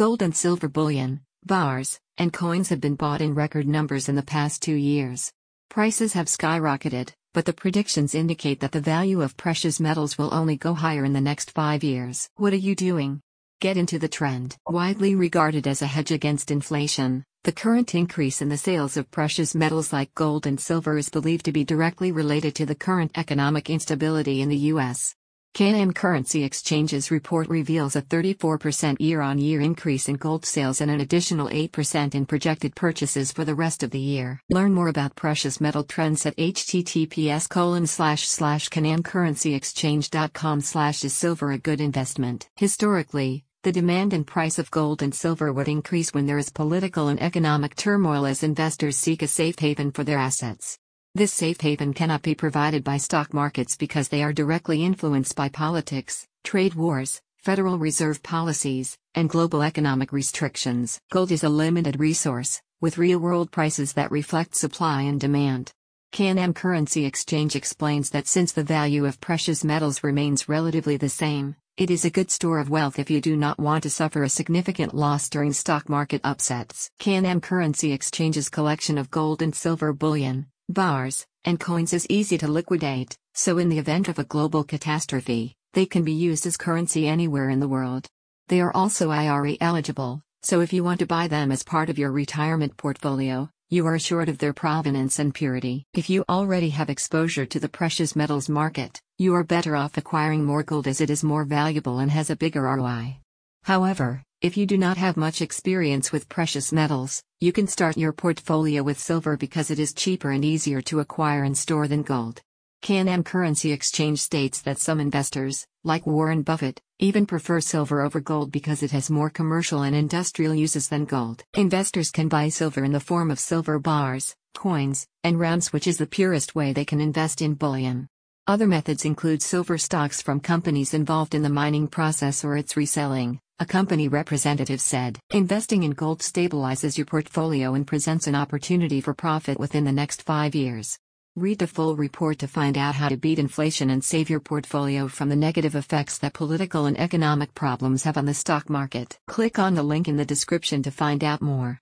Gold and silver bullion, bars, and coins have been bought in record numbers in the past two years. Prices have skyrocketed, but the predictions indicate that the value of precious metals will only go higher in the next five years. What are you doing? Get into the trend. Widely regarded as a hedge against inflation, the current increase in the sales of precious metals like gold and silver is believed to be directly related to the current economic instability in the U.S. Can-Am Currency Exchange's report reveals a 34% year-on-year increase in gold sales and an additional 8% in projected purchases for the rest of the year. Learn more about precious metal trends at https colon slash slash canamcurrencyexchange.com slash is silver a good investment. Historically, the demand and price of gold and silver would increase when there is political and economic turmoil as investors seek a safe haven for their assets. This safe haven cannot be provided by stock markets because they are directly influenced by politics, trade wars, Federal Reserve policies, and global economic restrictions. Gold is a limited resource, with real world prices that reflect supply and demand. Can-Am Currency Exchange explains that since the value of precious metals remains relatively the same, it is a good store of wealth if you do not want to suffer a significant loss during stock market upsets. Can-Am Currency Exchange's collection of gold and silver bullion, bars, and coins is easy to liquidate, so in the event of a global catastrophe, they can be used as currency anywhere in the world. They are also IRA eligible, so if you want to buy them as part of your retirement portfolio, you are assured of their provenance and purity. If you already have exposure to the precious metals market, you are better off acquiring more gold as it is more valuable and has a bigger ROI. However, if you do not have much experience with precious metals, you can start your portfolio with silver because it is cheaper and easier to acquire and store than gold. Can-Am Currency Exchange states that some investors, like Warren Buffett, even prefer silver over gold because it has more commercial and industrial uses than gold. Investors can buy silver in the form of silver bars, coins, and rounds, which is the purest way they can invest in bullion. Other methods include silver stocks from companies involved in the mining process or its reselling, a company representative said. Investing in gold stabilizes your portfolio and presents an opportunity for profit within the next five years. Read the full report to find out how to beat inflation and save your portfolio from the negative effects that political and economic problems have on the stock market. Click on the link in the description to find out more.